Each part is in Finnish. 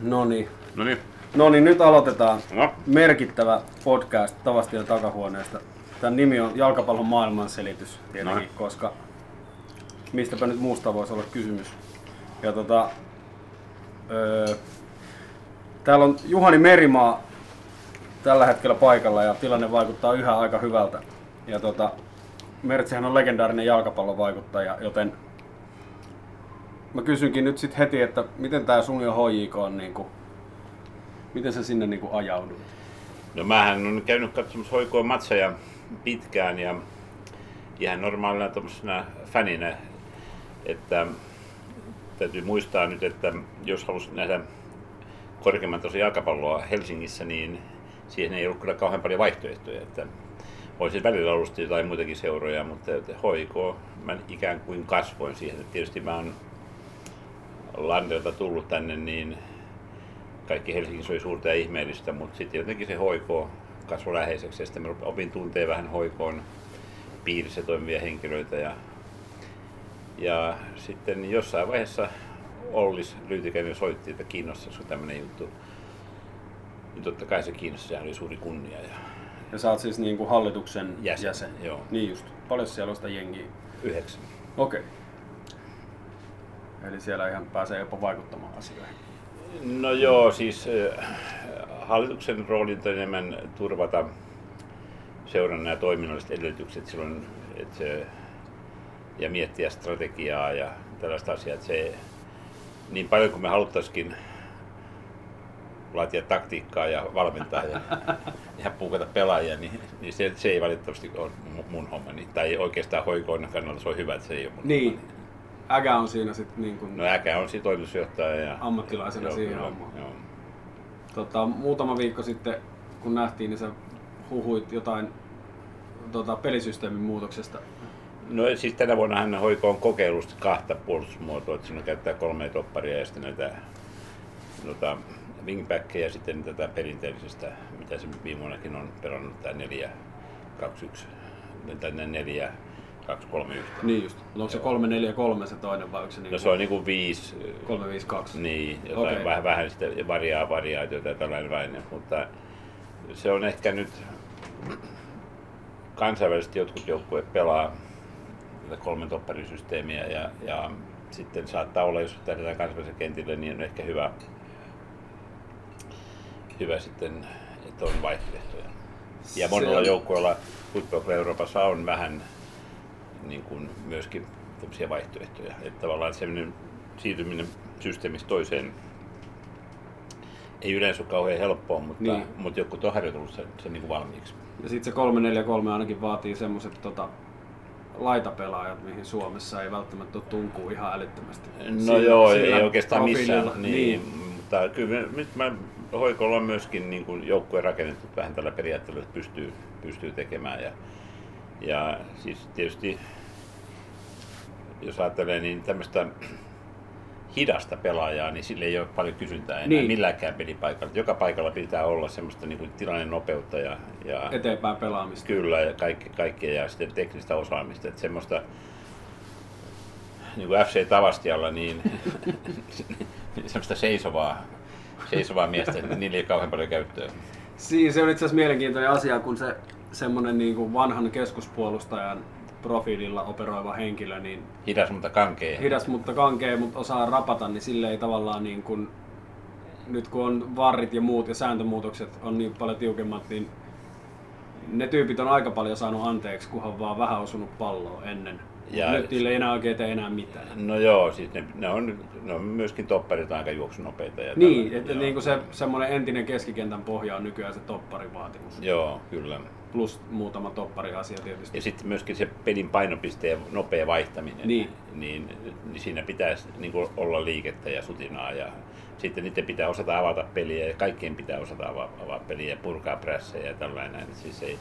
No niin. No niin. No niin, nyt aloitetaan No. merkittävä podcast Tavastian takahuoneesta. Tämän nimi on Jalkapallon maailmanselitys tietenkin, Noin. koska mistäpä nyt muusta voisi olla kysymys. Ja tota, öö, täällä on Juhani Merimaa tällä hetkellä paikalla ja tilanne vaikuttaa yhä aika hyvältä. Ja tota, Mertsihän on legendaarinen jalkapallon vaikuttaja, joten mä kysynkin nyt sit heti, että miten tää sun ja HJK on niinku, miten sä sinne niinku ajaudut? No mähän on käynyt katsomassa hoikoa matseja pitkään ja ihan normaalina tuommoisena faninä, että täytyy muistaa nyt, että jos halusi nähdä korkeamman tason jalkapalloa Helsingissä, niin siihen ei ollut kyllä kauhean paljon vaihtoehtoja. Että olisin välillä ollut sitten jotain muitakin seuroja, mutta hoiko, mä ikään kuin kasvoin siihen. Tietysti mä oon Landelta tullut tänne, niin kaikki Helsingissä oli suurta ja ihmeellistä, mutta sitten jotenkin se hoiko kasvoi läheiseksi ja sitten mä opin tuntee vähän hoikoon piirissä toimivia henkilöitä ja, ja sitten jossain vaiheessa Ollis Lyytikäinen soitti, että kiinnostaisiko tämmöinen juttu. Niin totta kai se kiinnosti, sehän oli suuri kunnia ja Ja sä oot siis niinku hallituksen Jäsen, jäsen. joo. Niin just. Paljon siellä on sitä jengiä? yhdeksän. Okei. Eli siellä ihan pääsee jopa vaikuttamaan asioihin. No joo, siis äh, hallituksen rooli on enemmän turvata seuran nämä toiminnalliset edellytykset silloin, että se, ja miettiä strategiaa ja tällaista asiaa, että se niin paljon kuin me haluttaisikin laatia taktiikkaa ja valmentaa ja, ja puukata pelaajia, niin, niin se, se, ei valitettavasti ole mu- mun hommani. Tai oikeastaan hoikoinnan kannalta se on hyvä, että se ei ole mun Niin. hommani. Äkä on siinä sitten niin kuin No äkä on siinä toimitusjohtaja ja ammattilaisena siihen kyllä, hommaan. joo. Tota, muutama viikko sitten, kun nähtiin, niin sä huhuit jotain tota, pelisysteemin muutoksesta. No siis tänä vuonna hän hoiko on kokeillut kahta puolustusmuotoa, että siinä käyttää kolme topparia ja sitten näitä tota, wingbackkejä ja sitten tätä perinteellisestä, mitä se viime vuonnakin on pelannut, tämä 4 2 1 tänne 4 2 3 1 Niin just. Mutta onko se 343 se toinen vai onko se, No niinku se on niinku viisi, 352? niin, jotain Okei. vähän, vähän sitten variaa, variaatioita ja tällainen väline, mutta se on ehkä nyt kansainvälisesti jotkut joukkueet pelaa tätä kolmen topparisysteemiä ja, ja sitten saattaa olla, jos tähdetään kansainväliselle kentille, niin on ehkä hyvä, hyvä sitten, että on vaihtoehtoja. Ja monella on- joukkueella Football Euroopassa on vähän niin kuin myöskin tämmöisiä vaihtoehtoja. Että tavallaan sellainen siirtyminen systeemistä toiseen ei yleensä ole kauhean helppoa, mutta, Niin. mutta joku on harjoitellut sen, sen niin kuin valmiiksi. Ja sitten se 343 ainakin vaatii semmoiset tota, laitapelaajat, mihin Suomessa ei välttämättä ole tunkuu ihan älyttömästi. No Sillä- joo, sillä ei oikeastaan profiililla. missään. Niin, niin. Mutta kyllä nyt mä hoikolla on myöskin niin kuin joukkue rakennettu vähän tällä periaatteella, että pystyy, pystyy tekemään. Ja, ja siis tietysti, jos ajattelee, niin tämmöistä hidasta pelaajaa, niin sille ei ole paljon kysyntää enää Niin. milläkään pelipaikalla. Joka paikalla pitää olla semmoista niin kuin tilanne nopeutta ja, ja eteenpäin pelaamista. Kyllä, ja kaikki, kaikkea ja sitten teknistä osaamista. Että semmoista, niin kuin FC Tavastialla, niin semmoista seisovaa, seisovaa miestä, että niillä ei ole kauhean paljon käyttöä. Siinä se on itse asiassa mielenkiintoinen asia, kun se semmoinen niin kuin vanhan keskuspuolustajan profiililla operoiva henkilö, niin Hidas, mutta kankea. hidas mutta kankea, mutta osaa rapata, niin sille ei tavallaan niin kuin, nyt kun on varrit ja muut ja sääntömuutokset on niin paljon tiukemmat, niin ne tyypit on aika paljon saanut anteeksi, kunhan vaan vähän osunut palloa ennen. Ja nyt niille ei enää oikein tee enää mitään. No joo, siis ne, ne, on, ne on myöskin topparit aika juoksunopeita. Ja Niin, tällainen, että joo. niin kuin se semmoinen entinen keskikentän pohja on nykyään se topparivaatimus. Joo, kyllä. Plus muutama toppariasia tietysti. Ja sitten myöskin se pelin painopiste ja nopea vaihtaminen, Niin. niin, niin siinä pitäisi niin kuin olla liikettä ja sutinaa. Ja sitten niiden pitää osata avata peliä ja kaikkien pitää osata avaa, avaa peliä ja purkaa prässejä ja tällainen. Siis ei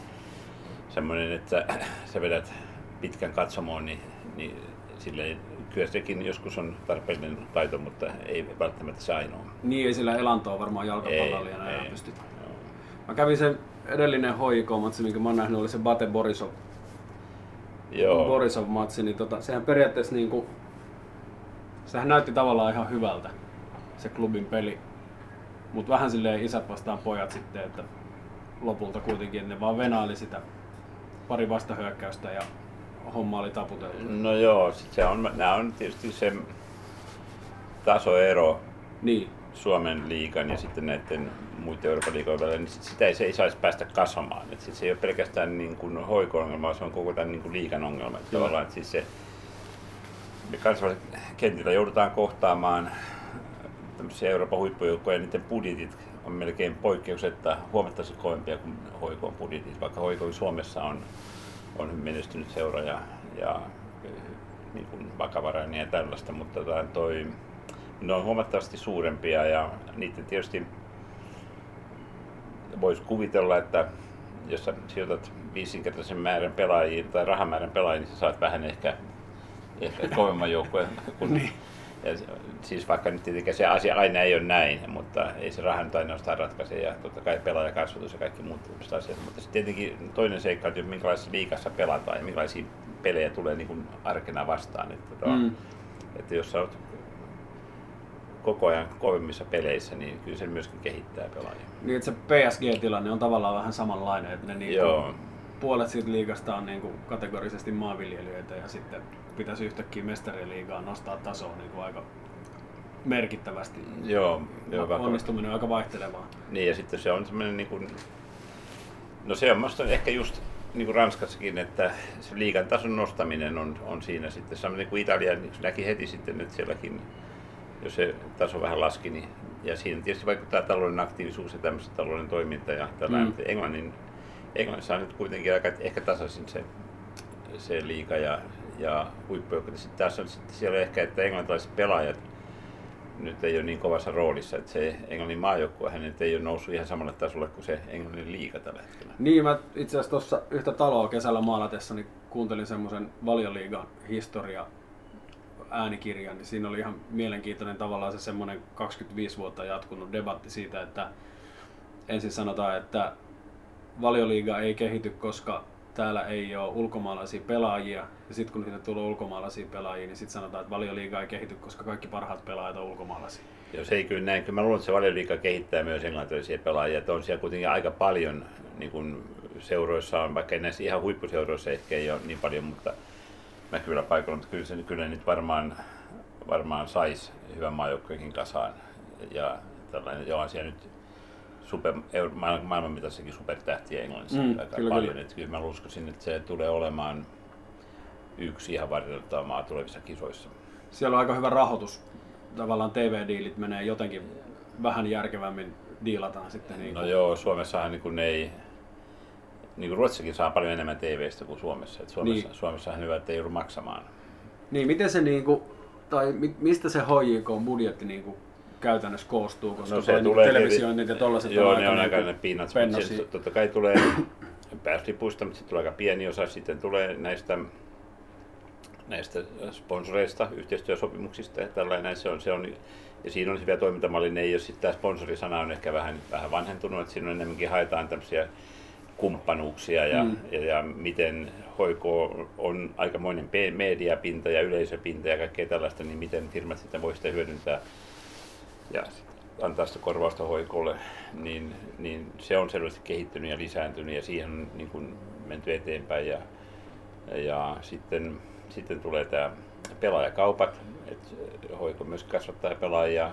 semmoinen, että sä vedät pitkän katsomoon, niin, niin silleen, kyllä sekin joskus on tarpeellinen taito, mutta ei välttämättä se ainoa. Niin ei sillä elantoa varmaan jalkapallolla enää pysty. Mä kävin sen edellinen HJK-matsi, minkä mä oon nähnyt, oli se Bate Borisov, Joo. Borisov-matsi, niin tota, sehän periaatteessa niinku, sehän näytti tavallaan ihan hyvältä, se klubin peli. Mutta vähän silleen isät vastaan pojat sitten, että lopulta kuitenkin ne vaan venaili sitä pari vastahyökkäystä ja homma oli taputeltu. No joo, sit se on, nämä on tietysti se tasoero Niin, Suomen liigan ja sitten näiden muiden Euroopan liigojen välillä, niin sit sitä ei, se ei saisi päästä kasvamaan. Et sit se ei ole pelkästään niin kuin hoiko-ongelma, vaan se on koko tämän niin kuin liigan ongelma. Et tavallaan, että siis se, me kansainvälisellä kentillä joudutaan kohtaamaan tämmöisiä Euroopan huippujoukkoja ja niiden budjetit on melkein poikkeuksetta huomattavasti kovempia kuin hoikoon budjetit, vaikka hoiko Suomessa on, on menestynyt seura ja, ja eh, niin kuin vakavarainen ja tällaista, mutta tota, toi, ne on huomattavasti suurempia ja niiden tietysti voisi kuvitella, että jos sä sijoitat viisinkertaisen määrän pelaajia tai rahamäärän pelaajia, niin sä saat vähän ehkä, ehkä kovemman joukkueen. Kun, Niin. ja siis vaikka nyt tietenkään se asia aina ei ole näin, mutta ei se raha nyt ainoastaan ratkaise ja totta kai pelaajakasvatus ja kaikki muut tämmöiset asiat. Mutta sitten tietenkin toinen seikka on, että minkälaisessa liikassa pelataan ja minkälaisia pelejä tulee niin kuin arkena vastaan. Että, tota, Mm. että jos sä oot koko ajan kovemmissa peleissä, niin kyllä se myöskin kehittää pelaajia. niin että se PSG-tilanne on tavallaan vähän samanlainen, että ne niinku, Joo. puolet siitä liigasta on niinku kategorisesti maanviljelijöitä ja sitten pitäisi yhtäkkiä mestariliigaa nostaa tasoa niinku aika merkittävästi. Joo, joo vakava- Onnistuminen on aika vaihtelevaa. Niin ja sitten se on semmoinen niin kuin, no se on musta ehkä just niin kuin Ranskassakin, että se liigan tason nostaminen on, on siinä sitten samoin niin kuin Italia, niin näki heti sitten, että sielläkin, jos se taso vähän laski, niin, ja siinä tietysti vaikuttaa talouden aktiivisuus ja tämmöiset talouden toiminta ja tällainen, Mm. Englannin, Englannissa on nyt kuitenkin aika ehkä tasaisin se, se liiga ja, ja huippujoukko. Sitten tässä on sitten siellä ehkä, että englantilaiset pelaajat nyt ei ole niin kovassa roolissa, että se Englannin maajoukkue hän ei ole noussut ihan samalle tasolle kuin se Englannin liiga tällä hetkellä. Niin, mä itse asiassa tuossa yhtä taloa kesällä maalatessa niin kuuntelin semmoisen valioliigan historia äänikirjan, niin siinä oli ihan mielenkiintoinen tavallaan se semmoinen 25 vuotta jatkunut debatti siitä, että ensin sanotaan, että valioliiga ei kehity, koska täällä ei ole ulkomaalaisia pelaajia, ja sitten kun sinne tulee ulkomaalaisia pelaajia, niin sitten sanotaan, että valioliiga ei kehity, koska kaikki parhaat pelaajat on ulkomaalaisia. Jos ei kyllä näin, kyllä mä luulen, että se valioliiga kehittää myös englantilaisia pelaajia, että on siellä kuitenkin aika paljon niin kuin seuroissa on, vaikka näissä ihan huippuseuroissa ehkä ei ole niin paljon, mutta mä kyllä paikalla, mutta kyllä se kyllä nyt varmaan, varmaan sais hyvän maajoukkueenkin kasaan. Ja tällainen, joo, on siellä nyt super, maailman, mitassakin supertähtiä Englannissa Mm, aika kyllä, paljon. kyllä. Että kyllä mä uskoisin, että se tulee olemaan yksi ihan varjeltava maa tulevissa kisoissa. Siellä on aika hyvä rahoitus. Tavallaan TV-diilit menee jotenkin vähän järkevämmin diilataan sitten. Niin No joo, Suomessahan niin kuin ei, niin kuin Ruotsissakin saa paljon enemmän TVstä kuin Suomessa. Et Suomessa, Niin. Suomessahan hyvä, että ei joudu maksamaan. niin miten se niinku, tai mi- mistä se HJK-budjetti niinku käytännössä koostuu, koska No se toi tulee televisioinnit ja tollaset Joo, ne on niinku aika ne pinnat. mutta pennosia. se Totta kai tulee pääslipuista, mutta sitten tulee aika pieni osa. Sitten tulee näistä, näistä sponsoreista, yhteistyösopimuksista ja tällainen. Se on, se on, ja siinä on hyvä toimintamalli. Ne ei ole sitten tämä sponsorisana on ehkä vähän, vähän vanhentunut, että siinä on enemmänkin haetaan tämmöisiä kumppanuuksia ja, Mm. ja, ja miten hoiko on aikamoinen mediapinta ja yleisöpinta ja kaikkea tällaista, niin miten firmat sitten voi sitä hyödyntää ja antaa sitä korvausta hoikolle, niin, niin se on selvästi kehittynyt ja lisääntynyt ja siihen on niin kuin menty eteenpäin. Ja, ja sitten, sitten tulee tämä pelaajakaupat, että hoiko myös kasvattaa pelaajia.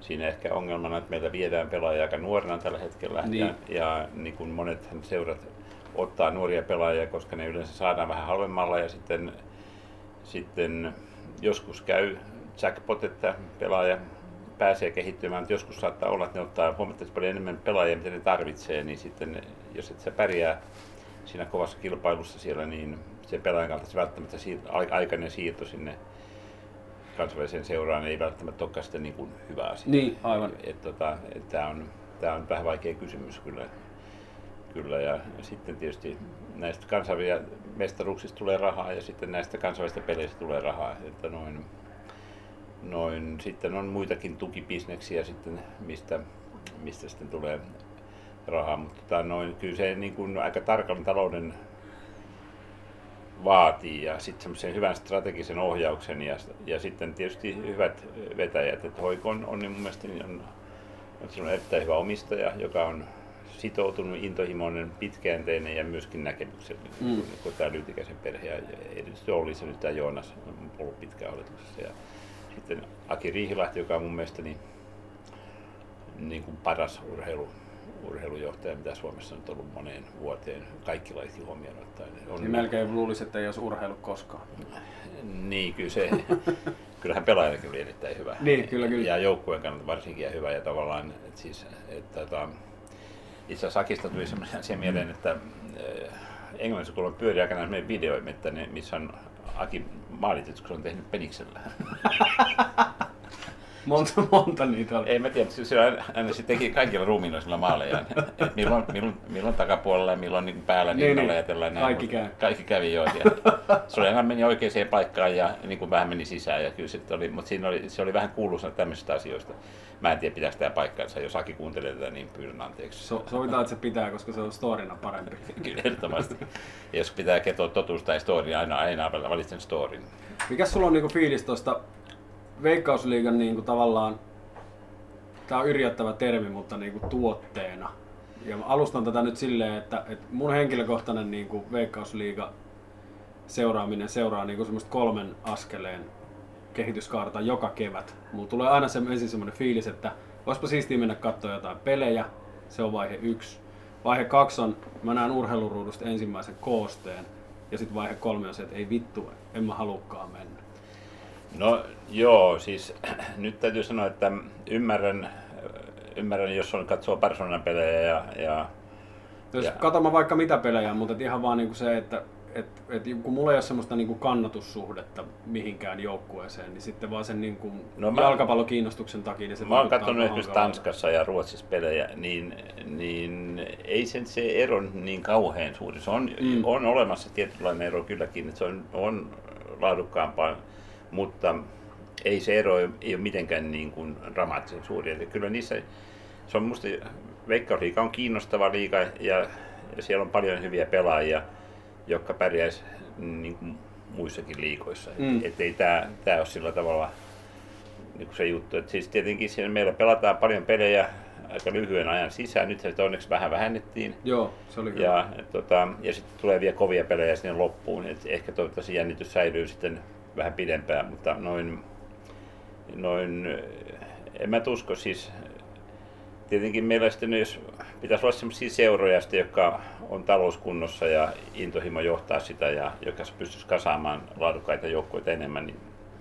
Siinä ehkä ongelmana, että meillä viedään pelaajia aika nuorena tällä hetkellä. Niin. ja, ja niin kuin monet seurat ottaa nuoria pelaajia, koska ne yleensä saadaan vähän halvemmalla. Ja sitten, sitten joskus käy jackpot, että pelaaja pääsee kehittymään, mutta joskus saattaa olla, että ne ottaa huomattavasti paljon enemmän pelaajia, mitä ne tarvitsee, niin sitten jos et sä pärjää siinä kovassa kilpailussa siellä, niin se pelaajan kautta se välttämättä siir- ai- aikainen siirto sinne kansainväliseen seuraan ei välttämättä olekaan sitten niin kuin hyvä asia. Niin, aivan. Et, tota, et tämä on, tää on vähän vaikea kysymys kyllä. kyllä. Ja sitten tietysti näistä kansainvälisistä mestaruuksista tulee rahaa ja sitten näistä kansainvälisistä peleistä tulee rahaa. Että noin, noin, sitten on muitakin tukibisneksiä sitten, mistä, mistä sitten tulee rahaa. Mutta tota, noin, kyllä se niin kuin aika tarkan talouden vaatii ja sitten semmoisen hyvän strategisen ohjauksen ja, ja sitten tietysti hyvät vetäjät. Että hoiko on, on niin mun mielestä niin on, on erittäin hyvä omistaja, joka on sitoutunut, intohimoinen, pitkäjänteinen ja myöskin näkemyksellinen, mm. niin kuin tämä Lytikäisen perhe. Ja erityisesti oli se nyt tämä Joonas, on ollut pitkään hallituksessa. Ja sitten Aki Riihilahti, joka on mun mielestä niin, niin kuin paras urheilu, urheilujohtaja, mitä Suomessa on ollut moneen vuoteen, kaikki laiti huomioon ottaen. On, niin melkein luulisi, että ei olisi urheilu koskaan. Niin, kyllä se, kyllähän pelaajakin oli erittäin hyvä. Niin, kyllä, kyllä. Ja joukkueen kannalta varsinkin ja hyvä. Ja tavallaan, että siis, että, että itse asiassa Akista tuli semmoinen asia mieleen, että eh, Englannissa kun on pyöri aikana semmoinen video, että ne, missä on Aki maalit, kun se on tehnyt peniksellä. monta, monta niitä oli. Ei mä tiedä, se aina, aina se teki kaikilla ruumiinoisilla maaleja. Et milloin, milloin, milloin, takapuolella ja milloin niin päällä niin, niin, niin näin. Kaikki, käy. kaikki kävi jo. se oli aina meni oikeaan paikkaan ja niin kuin vähän meni sisään. Ja kyllä sit oli, mutta siinä oli, se oli vähän kuuluisa tämmöisistä asioista. Mä en tiedä, pitääkö tämä paikkaansa. Jos Aki kuuntelee tätä, niin pyydän anteeksi. So, sovitaan, että se pitää, koska se on storina parempi. Kyllä, ehdottomasti. jos pitää kertoa totuus tai story, aina, aina valitsen storin. Mikä sulla on niinku fiilis tuosta Veikkausliigan niin kuin tavallaan, tämä on yrjättävä termi, mutta niin kuin tuotteena. Ja alustan tätä nyt silleen, että, että mun henkilökohtainen niin kuin Veikkausliiga seuraaminen seuraa niin kuin semmoista kolmen askeleen kehityskaarta joka kevät. Mulla tulee aina se, ensin semmoinen fiilis, että olisipa siistiä mennä katsoa jotain pelejä, se on vaihe yksi. Vaihe kaksi on, mä näen urheiluruudusta ensimmäisen koosteen, ja sitten vaihe kolme on se, että ei vittu, en mä halukkaan mennä. No joo, siis nyt täytyy sanoa, että ymmärrän, ymmärrän jos on katsoo persoonan pelejä ja... ja jos ja... katsomaan vaikka mitä pelejä, mutta ihan vaan niinku se, että et, et, kun mulla ei ole semmoista niinku kannatussuhdetta mihinkään joukkueeseen, niin sitten vaan sen niinku no mä, jalkapallokiinnostuksen takia. Niin se mä oon katsonut esimerkiksi Tanskassa ja Ruotsissa pelejä, niin, niin ei sen se ero niin kauhean suuri. Se on, mm. on olemassa tietynlainen ero kylläkin, että se on, on laadukkaampaa mutta ei se ero ei ole mitenkään niin kuin dramaattisen suuri. Eli kyllä niissä, se on minusta Veikkausliiga on kiinnostava liiga ja, ja siellä on paljon hyviä pelaajia, jotka pärjäisi niin kuin muissakin liikoissa. Mm. Että ei tämä, tämä ole sillä tavalla niin kuin se juttu. että siis tietenkin siellä meillä pelataan paljon pelejä aika lyhyen ajan sisään. Nyt se onneksi vähän vähennettiin. Joo, se oli ja, et, tota, ja sitten tulee vielä kovia pelejä sinne loppuun. Et ehkä toivottavasti jännitys säilyy sitten vähän pidempään, mutta noin, noin en mä usko siis, tietenkin meillä sitten, jos pitäisi olla sellaisia seuroja, jotka on talouskunnossa ja intohimo johtaa sitä ja joka pystyisi kasaamaan laadukkaita joukkoja enemmän, niin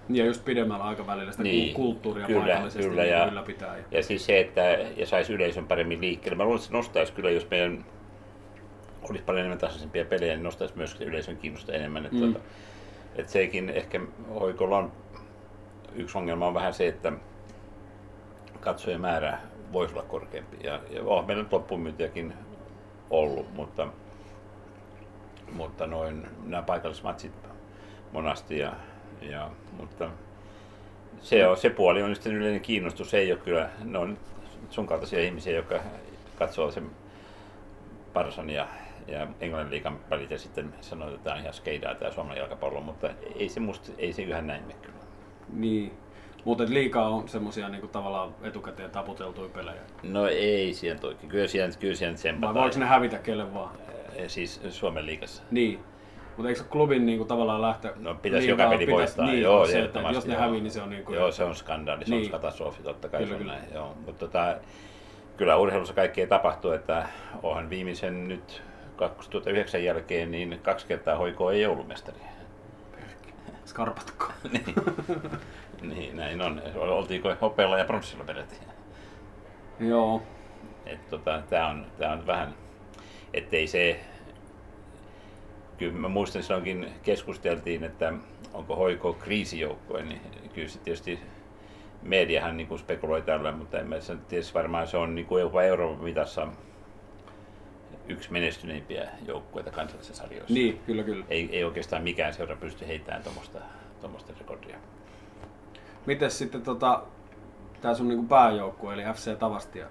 ja just pidemmällä aikavälillä sitä niin, kulttuuria kyllä, paikallisesti kyllä, ja, ylläpitää. Ja, ja siis se, että ja saisi yleisön paremmin liikkeelle. Mä luulen, että se nostaisi kyllä, jos meidän olisi paljon enemmän tasaisempia pelejä, niin nostaisi myös yleisön kiinnosta enemmän. Että mm. tuota, et sekin ehkä hoikolla on yksi ongelma on vähän se, että katsojen määrä voisi olla korkeampi. Ja, ja on meillä nyt loppumyyntiäkin ollut, mutta, mutta noin nämä paikallismatsit monasti. Ja, ja, mutta se, on, se puoli on sitten yleinen kiinnostus. Ei ole kyllä, ne on sun kaltaisia ihmisiä, jotka katsoo sen Parsan ja ja Englannin liikan välit ja sitten sanoi, että tämä on ihan skeidaa tämä suomalainen jalkapallo, mutta ei se, musta, ei se yhä näin mene kyllä. Niin, mutta liikaa on semmoisia niin tavallaan etukäteen taputeltuja pelejä. No ei siihen toki. Kyllä siihen, kyllä siihen tsempataan. Vai voiko ne hävitä kelle vaan? Siis Suomen liigassa. Niin. Mutta eikö klubin niin kuin, tavallaan lähtö... No pitäisi joka peli voittaa. Niin, joo, se, että jos ne hävii, niin se on niin kuin... Joo, se on skandaali, se niin. on katastrofi, totta kai kyllä, kyllä. näin. Joo. Mutta tota, kyllä urheilussa kaikkea tapahtuu, että onhan viimeisen nyt 2009 jälkeen niin kaksi kertaa hoikoa ei ollut mestari. Skarpatko. niin. niin, näin on. Oltiinko hopealla ja pronssilla peräti? Joo. Et tota, tää on, tää on vähän, ettei se, kyllä mä muistan silloinkin keskusteltiin, että onko hoiko kriisijoukkue, niin kyllä se tietysti mediahan niin spekuloi tällä, mutta en mä tietysti varmaan se on niin kuin jopa Euroopan mitassa yksi menestyneimpiä joukkueita kansallisessa sarjoissa. Niin, kyllä, kyllä. Ei, ei oikeastaan mikään seura pysty heittämään tuommoista rekordia. Mites sitten tota, tämä sun niinku pääjoukkue, eli FC Tavastia?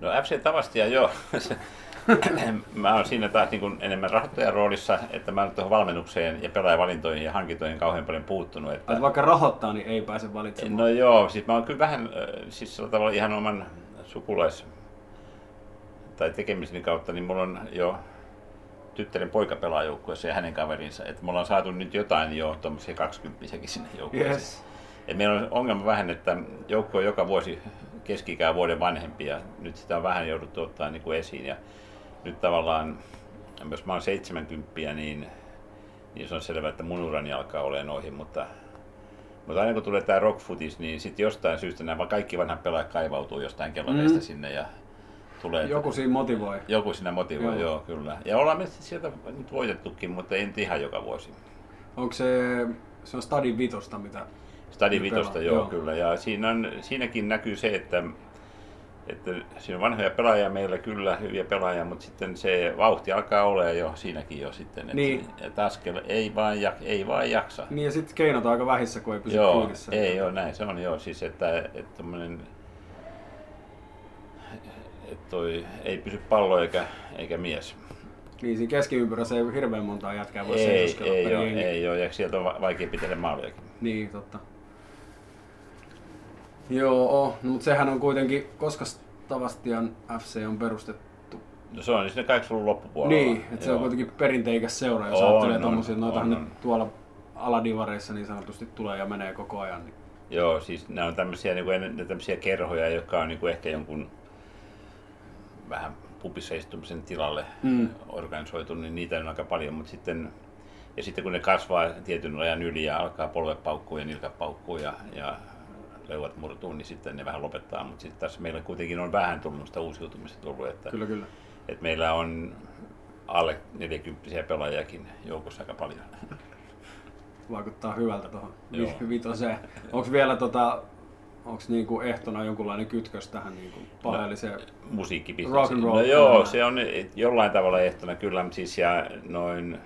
No FC Tavastia, joo. mä oon siinä taas niin enemmän rahoittajan roolissa, että mä oon tuohon valmennukseen ja pelaajavalintoihin ja hankintoihin kauhean paljon puuttunut. Että... vaikka rahoittaa, niin ei pääse valitsemaan. No joo, siis mä oon kyllä vähän, siis sillä tavalla ihan oman sukulais- tai tekemiseni kautta, niin mulla on jo tyttären poika pelaa joukkueessa ja hänen kaverinsa. Että me ollaan saatu nyt jotain jo tuommoisia 20 sinne joukkueeseen. Yes. Et meillä on ongelma vähän, että joukko on joka vuosi keskikään vuoden vanhempi ja nyt sitä on vähän jouduttu ottaa niin kuin esiin. Ja nyt tavallaan, jos mä oon 70, niin, niin se on selvää, että mun urani alkaa olemaan ohi, mutta, mutta aina kun tulee tämä rockfootis, niin sitten jostain syystä nämä kaikki vanhat pelaajat kaivautuu jostain kellareista Mm. sinne ja tulee Joku siinä motivoi. joku siinä motivoi, Joo. joo. kyllä. Ja ollaan me sieltä nyt voitettukin, mutta ei nyt ihan joka vuosi. Onko se, se on Stadin vitosta, mitä Stadi Ne Vitosta, joo, joo. kyllä. Ja siinä on, siinäkin näkyy se, että, että siinä on vanhoja pelaajia meillä kyllä, hyviä pelaajia, mutta sitten se vauhti alkaa olla jo siinäkin jo sitten. Että, Niin. että askel ei vaan, jak, ei vaan jaksa. Niin ja sitten keinot on aika vähissä, kun ei pysy joo, kyydissä. ei joo, näin se on joo. Siis että, että että toi ei pysy pallo eikä, eikä mies. Niin siinä keskiympyrässä ei hirveän montaa jätkää voi Ei, ei, joo, jengi. ei joo, ja sieltä on va- vaikea pitää maaliakin. Niin, totta. Joo, no, mutta sehän on kuitenkin, koska Tavastian FC on perustettu. No se on sinne 80-luvun loppupuolella. Niin, että se on kuitenkin perinteikäs seura, jos On, ajattelee on, noitahan on. nyt tuolla aladivareissa niin sanotusti tulee ja menee koko ajan. Niin. Joo, siis nämä on tämmöisiä, niin kuin, tämmöisiä kerhoja, jotka on niin kuin ehkä jonkun vähän pupissa istumisen tilalle Mm. mm. organisoitu, niin niitä on aika paljon, mutta sitten ja sitten kun ne kasvaa tietyn ajan yli ja alkaa polvet paukkuu ja nilkat paukkuu ja, ja leuat murtuu, niin sitten ne vähän lopettaa. Mutta sitten tässä meillä kuitenkin on vähän tullut sitä uusiutumista tullut, että, Kyllä, kyllä. että meillä on alle 40 pelaajakin joukossa aika paljon. Vaikuttaa hyvältä tuohon vitoseen. Onko vielä tota, onko niinku ehtona jonkunlainen kytkös tähän niinku paheelliseen? musiikkibisnekseen. Rock and roll. No joo, se on jollain tavalla ehtona kyllä, mutta siis ja noin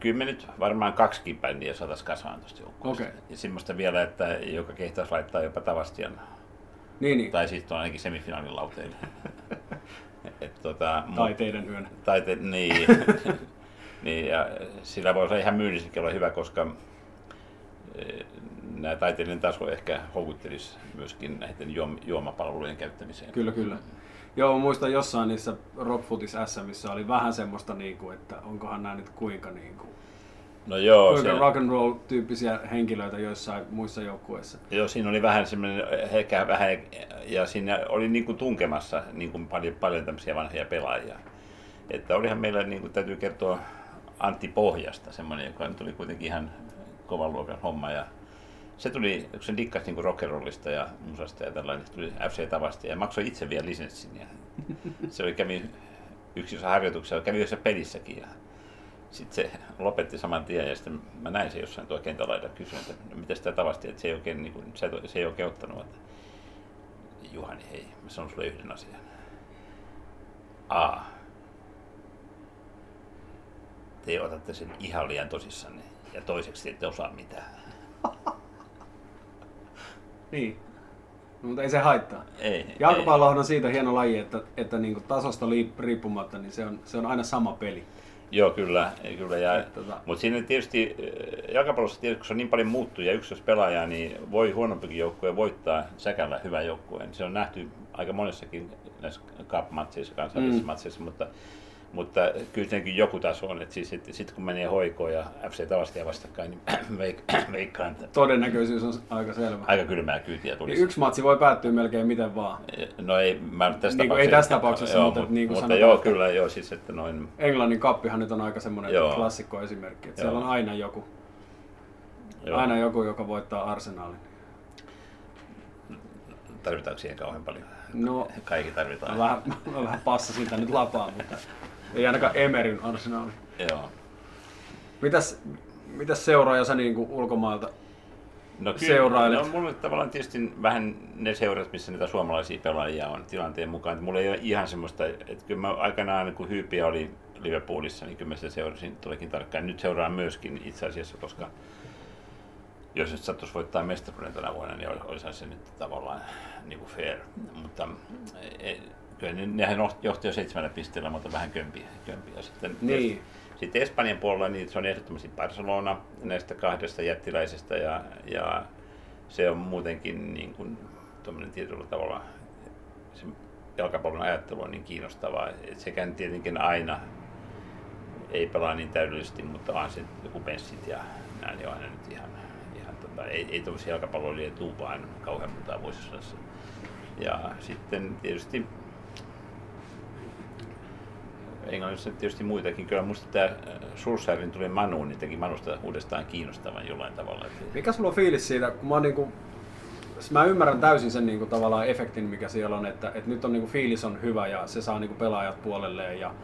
kymmenyt, varmaan kaksikin bändiä saataisiin kasaan tuosta joukkueesta. Okei. Ja semmoista vielä, että joka kehtaisi laittaa jopa Tavastian, Niin, niin. tai siis tuon ainakin semifinaalin lauteille. Et tota, mut- Taiteiden yön. Taite, niin. niin, ja sillä voi olla ihan myynnissäkin olla hyvä, koska eh, nämä taiteellinen taso ehkä houkuttelisi myöskin näiden juom- juomapalvelujen käyttämiseen. Kyllä, kyllä. Joo, muistan jossain niissä Rockfootis missä oli vähän semmoista, niinku, että onkohan nämä nyt kuinka, niinku, No joo, kuinka se, rock and roll tyyppisiä henkilöitä joissain muissa joukkueissa. joo, siinä oli vähän semmoinen, ehkä vähän, ja siinä oli niin kuin tunkemassa niin kuin paljon, paljon tämmöisiä vanhoja pelaajia. Että olihan meillä, niin kuin täytyy kertoa, Antti Pohjasta, semmoinen, joka nyt oli kuitenkin ihan kovan luokan homma. Ja se tuli, kun se dikkasi niin rockerollista ja musasta ja tällainen, se tuli FC Tavasta ja maksoi itse vielä lisenssin. Ja se oli, kävi yksi osa harjoituksessa, kävi yhdessä pelissäkin. Ja sitten se lopetti saman tien ja sitten mä näin se jossain tuo kentälaida kysyin, että no, miten sitä tavasti, että se ei oikein, niin kuin, se, se ei oikein ottanut. Että, Juhani, hei, mä sanon sulle yhden asian. A. Te otatte sen ihan liian tosissanne ja toiseksi te ette osaa mitään. Niin. No, mutta ei se haittaa. Ei, Jalkapallohan on siitä hieno laji, että, että niinku tasosta riippumatta niin se on, se on aina sama peli. Joo, kyllä. kyllä ja, tota- Mutta siinä tietysti, äh, jalkapallossa tietysti, kun se on niin paljon muuttuja yksi pelaajaa, niin voi huonompikin joukkue voittaa säkällä hyvän joukkueen. Se on nähty aika monessakin näissä cup-matseissa, kansallisissa mm. matseissa, mutta, mutta kyllä joku taso on. Että siis, et, sit kun menee hoikoon ja FC Tavastia vastakkain, niin veik- veikkaan, että Todennäköisyys on aika selvä. aika kylmää kyytiä tulisi. Niin yksi matsi voi päättyä melkein miten vaan. No ei, mä tässä Niin ei tässä tapauksessa, mutta mutta, niin kuin mutta sanotaan, joo, kyllä, joo, siis että noin, Englannin kappihan nyt on aika semmoinen Joo. klassikko esimerkki, että Joo. siellä on aina joku, joo, aina joku, joka voittaa arsenaalin. tarvitaanko siihen kauhean paljon? No, Kaikki tarvitaan. mä vähän, mä vähän passasin sitä nyt lapaa, mutta ei ainakaan Emerin arsenaali. Joo. Mitäs, mitäs seuraaja sä niinku ulkomailta? No Seurailet. No, mulla on tavallaan tietysti vähän ne seurat, missä niitä suomalaisia pelaajia on tilanteen mukaan. Että mulla ei ole ihan semmoista, että kyllä mä aikanaan kun Hyypiä oli Liverpoolissa, niin kyllä mä sitä seurasin tuleekin tarkkaan. Nyt seuraan myöskin itse asiassa, koska jos nyt sattuisi voittaa mestaruuden tänä vuonna, niin olisi se nyt tavallaan niin kuin fair. Mutta ei, kyllä ne, nehän johti jo seitsemällä pisteellä, mutta vähän kömpi. kömpi. Ja sitten, Niin. sitten Espanjan puolella niin se on ehdottomasti Barcelona näistä kahdesta jättiläisestä ja, ja se on muutenkin niin kuin, tietyllä tavalla jalkapallon ajattelu on niin kiinnostavaa. Et sekään tietenkin aina ei pelaa niin täydellisesti, mutta vaan se joku penssit ja näin niin on aina nyt ihan, ihan tota, ei, ei tuollaisia jalkapalloilijoita tuu vaan kauhean monta vuosisodassa. Ja sitten tietysti Englannissa tietysti muitakin. Kyllä musta tämä Sulsäärin tuli Manu, niin teki Manusta uudestaan kiinnostavan jollain tavalla. Mikä sulla on fiilis siitä, kun mä niinku, mä ymmärrän täysin sen niinku tavallaan efektin, mikä siellä on, että, että nyt on niinku fiilis on hyvä ja se saa niinku pelaajat puolelleen ja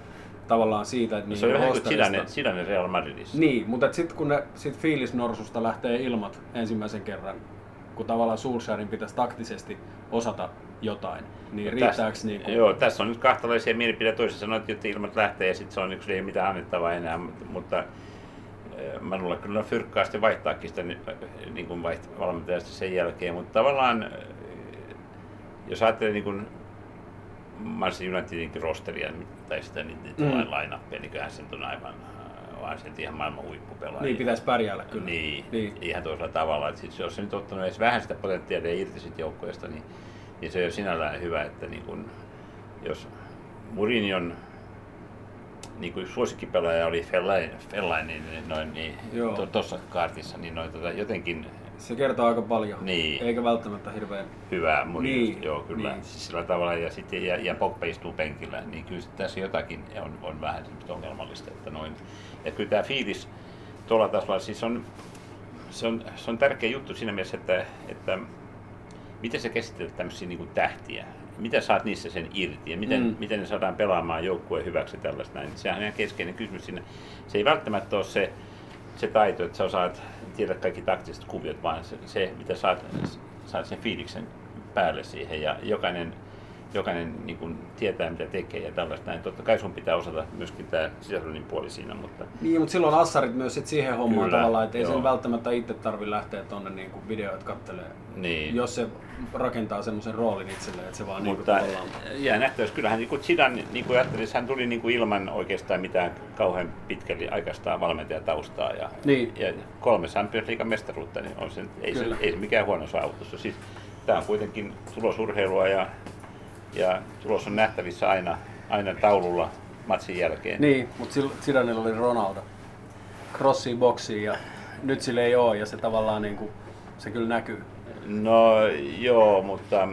tavallaan siitä, että... No se on vähän kuin Zidane, Zidane Real Madridissa. Niin, mutta sitten kun ne sit fiilisnorsusta lähtee ilmat ensimmäisen kerran, kun tavallaan Solskjaerin pitäisi taktisesti osata jotain, niin no riittääkö tästä, niin kuin... Joo, tässä on nyt kahtalaisia mielipiteitä. Toisessa sanoit, että ilmat lähtee ja sitten se on yksi, ei mitään annettavaa enää, mutta eh, Manulla kyllä fyrkkaa sitten vaihtaakin sitä niin kuin vaiht- valmentajasta sen jälkeen, mutta tavallaan eh, jos ajattelee niin kuin Manchester Unitedinkin rosteria tai sitä niin, niin mm. line-upia, niin kyllähän se on aivan vaan se ihan maailman huippupelaaja. Niin, pitäisi pärjäällä kyllä. Niin, niin. ihan toisella tavalla. Että sit, jos se nyt ottanut edes vähän sitä potentiaalia irti sit joukkueesta, niin, niin se on sinällään hyvä, että niin kun, jos Mourinhon niin kuin suosikkipelaaja oli Fellaini, Fellaini niin, noin, niin tuossa kaartissa, niin noin, tota, jotenkin se kertoo aika paljon, niin. eikä välttämättä hirveän... Hyvää, mutta niin. joo, kyllä. Niin. Sillä tavalla, ja, sitten, ja, ja Pogba istuu penkillä, niin kyllä tässä jotakin on, on vähän ongelmallista. Että noin. Ja kyllä tämä fiilis tuolla tasolla, siis on, se on, se on tärkeä juttu siinä mielessä, että, että miten sä käsittelet tämmöisiä niin tähtiä, mitä saat niissä sen irti ja miten, mm. miten ne saadaan pelaamaan joukkueen hyväksi tällaista näin. Sehän on ihan keskeinen kysymys siinä. Se ei välttämättä ole se, se taito, että sä osaat tiedä kaikki taktiset kuviot, vaan se, se mitä saat, saat sen fiiliksen päälle siihen ja jokainen jokainen niin kuin, tietää, mitä tekee ja tällaista näin. Totta kai sun pitää osata myöskin tämä sisällöllinen puoli siinä, mutta... Niin, mutta silloin assarit myös sit siihen hommaan Kyllä, tavallaan, että ei sen välttämättä itse tarvi lähteä tuonne niin kuin videoita kattelee. Niin. Jos se rakentaa semmoisen roolin itselleen, että se vaan mutta, niin kuin, tavallaan... Jää nähtävästi. Kyllähän niin kuin Zidane, niin kuin ajattelin, hän tuli niin kuin ilman oikeastaan mitään kauhean pitkälle aikaistaan valmentajataustaa. Ja, niin. ja kolme Champions League mestaruutta, niin on se, ei, se, ei se mikään huono saavutus. Siis, tämä on kuitenkin tulosurheilua ja ja tulos on nähtävissä aina, aina taululla matsin jälkeen. Niin, mutta Zidanella oli Ronaldo. Crossiin boksiin ja nyt sille ei ole ja se tavallaan niin kuin, se kyllä näkyy. No joo, mutta...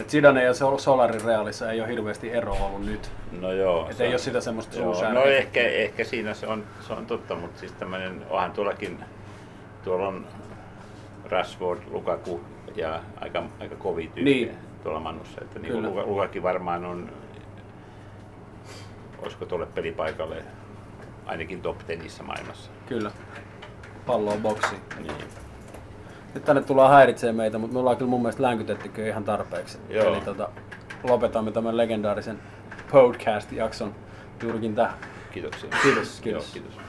Et Zidane ja Solarin Realissa ei ole hirveästi eroa ollut nyt. No joo. Et ei ole sitä semmoista joo, No ehkä, ehkä siinä se on, se on totta, mutta siis tämmöinen, onhan tuollakin, tuolla on Rashford, Lukaku ja aika, aika kovia tyyppejä. Niin tuolla Mannussa. Että niin kuin Lukakin varmaan on, olisiko tuolle pelipaikalle ainakin top tenissä maailmassa. Kyllä. Pallo on boksi. Niin. Nyt tänne tullaan häiritsee meitä, mutta me ollaan kyllä mun mielestä länkytetty ihan tarpeeksi. Joo. Eli tota, lopetamme tämän legendaarisen podcast-jakson juurikin tähän. Kiitoksia. Kiitos. kiitos. Joo, kiitos.